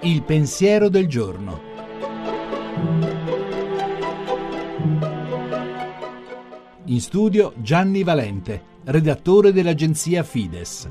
Il pensiero del giorno. In studio Gianni Valente, redattore dell'agenzia Fides.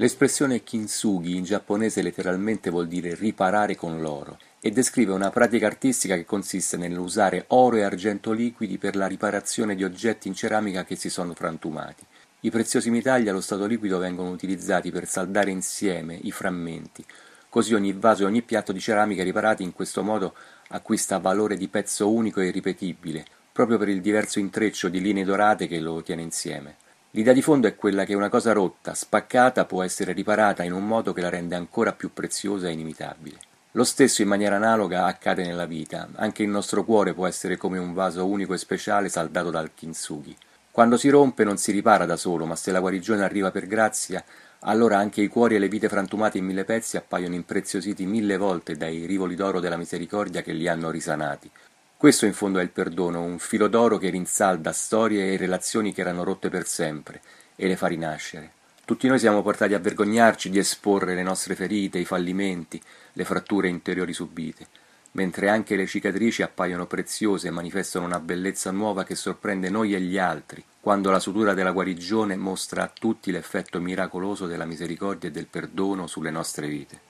L'espressione kintsugi in giapponese letteralmente vuol dire riparare con l'oro e descrive una pratica artistica che consiste nell'usare oro e argento liquidi per la riparazione di oggetti in ceramica che si sono frantumati. I preziosi metalli allo stato liquido vengono utilizzati per saldare insieme i frammenti, così ogni vaso e ogni piatto di ceramica riparati in questo modo acquista valore di pezzo unico e irripetibile, proprio per il diverso intreccio di linee dorate che lo tiene insieme. L'idea di fondo è quella che una cosa rotta, spaccata, può essere riparata in un modo che la rende ancora più preziosa e inimitabile. Lo stesso in maniera analoga accade nella vita, anche il nostro cuore può essere come un vaso unico e speciale saldato dal kintsugi. Quando si rompe non si ripara da solo, ma se la guarigione arriva per grazia, allora anche i cuori e le vite frantumate in mille pezzi appaiono impreziositi mille volte dai rivoli d'oro della misericordia che li hanno risanati. Questo in fondo è il perdono, un filo d'oro che rinsalda storie e relazioni che erano rotte per sempre e le fa rinascere. Tutti noi siamo portati a vergognarci di esporre le nostre ferite, i fallimenti, le fratture interiori subite mentre anche le cicatrici appaiono preziose e manifestano una bellezza nuova che sorprende noi e gli altri, quando la sutura della guarigione mostra a tutti l'effetto miracoloso della misericordia e del perdono sulle nostre vite.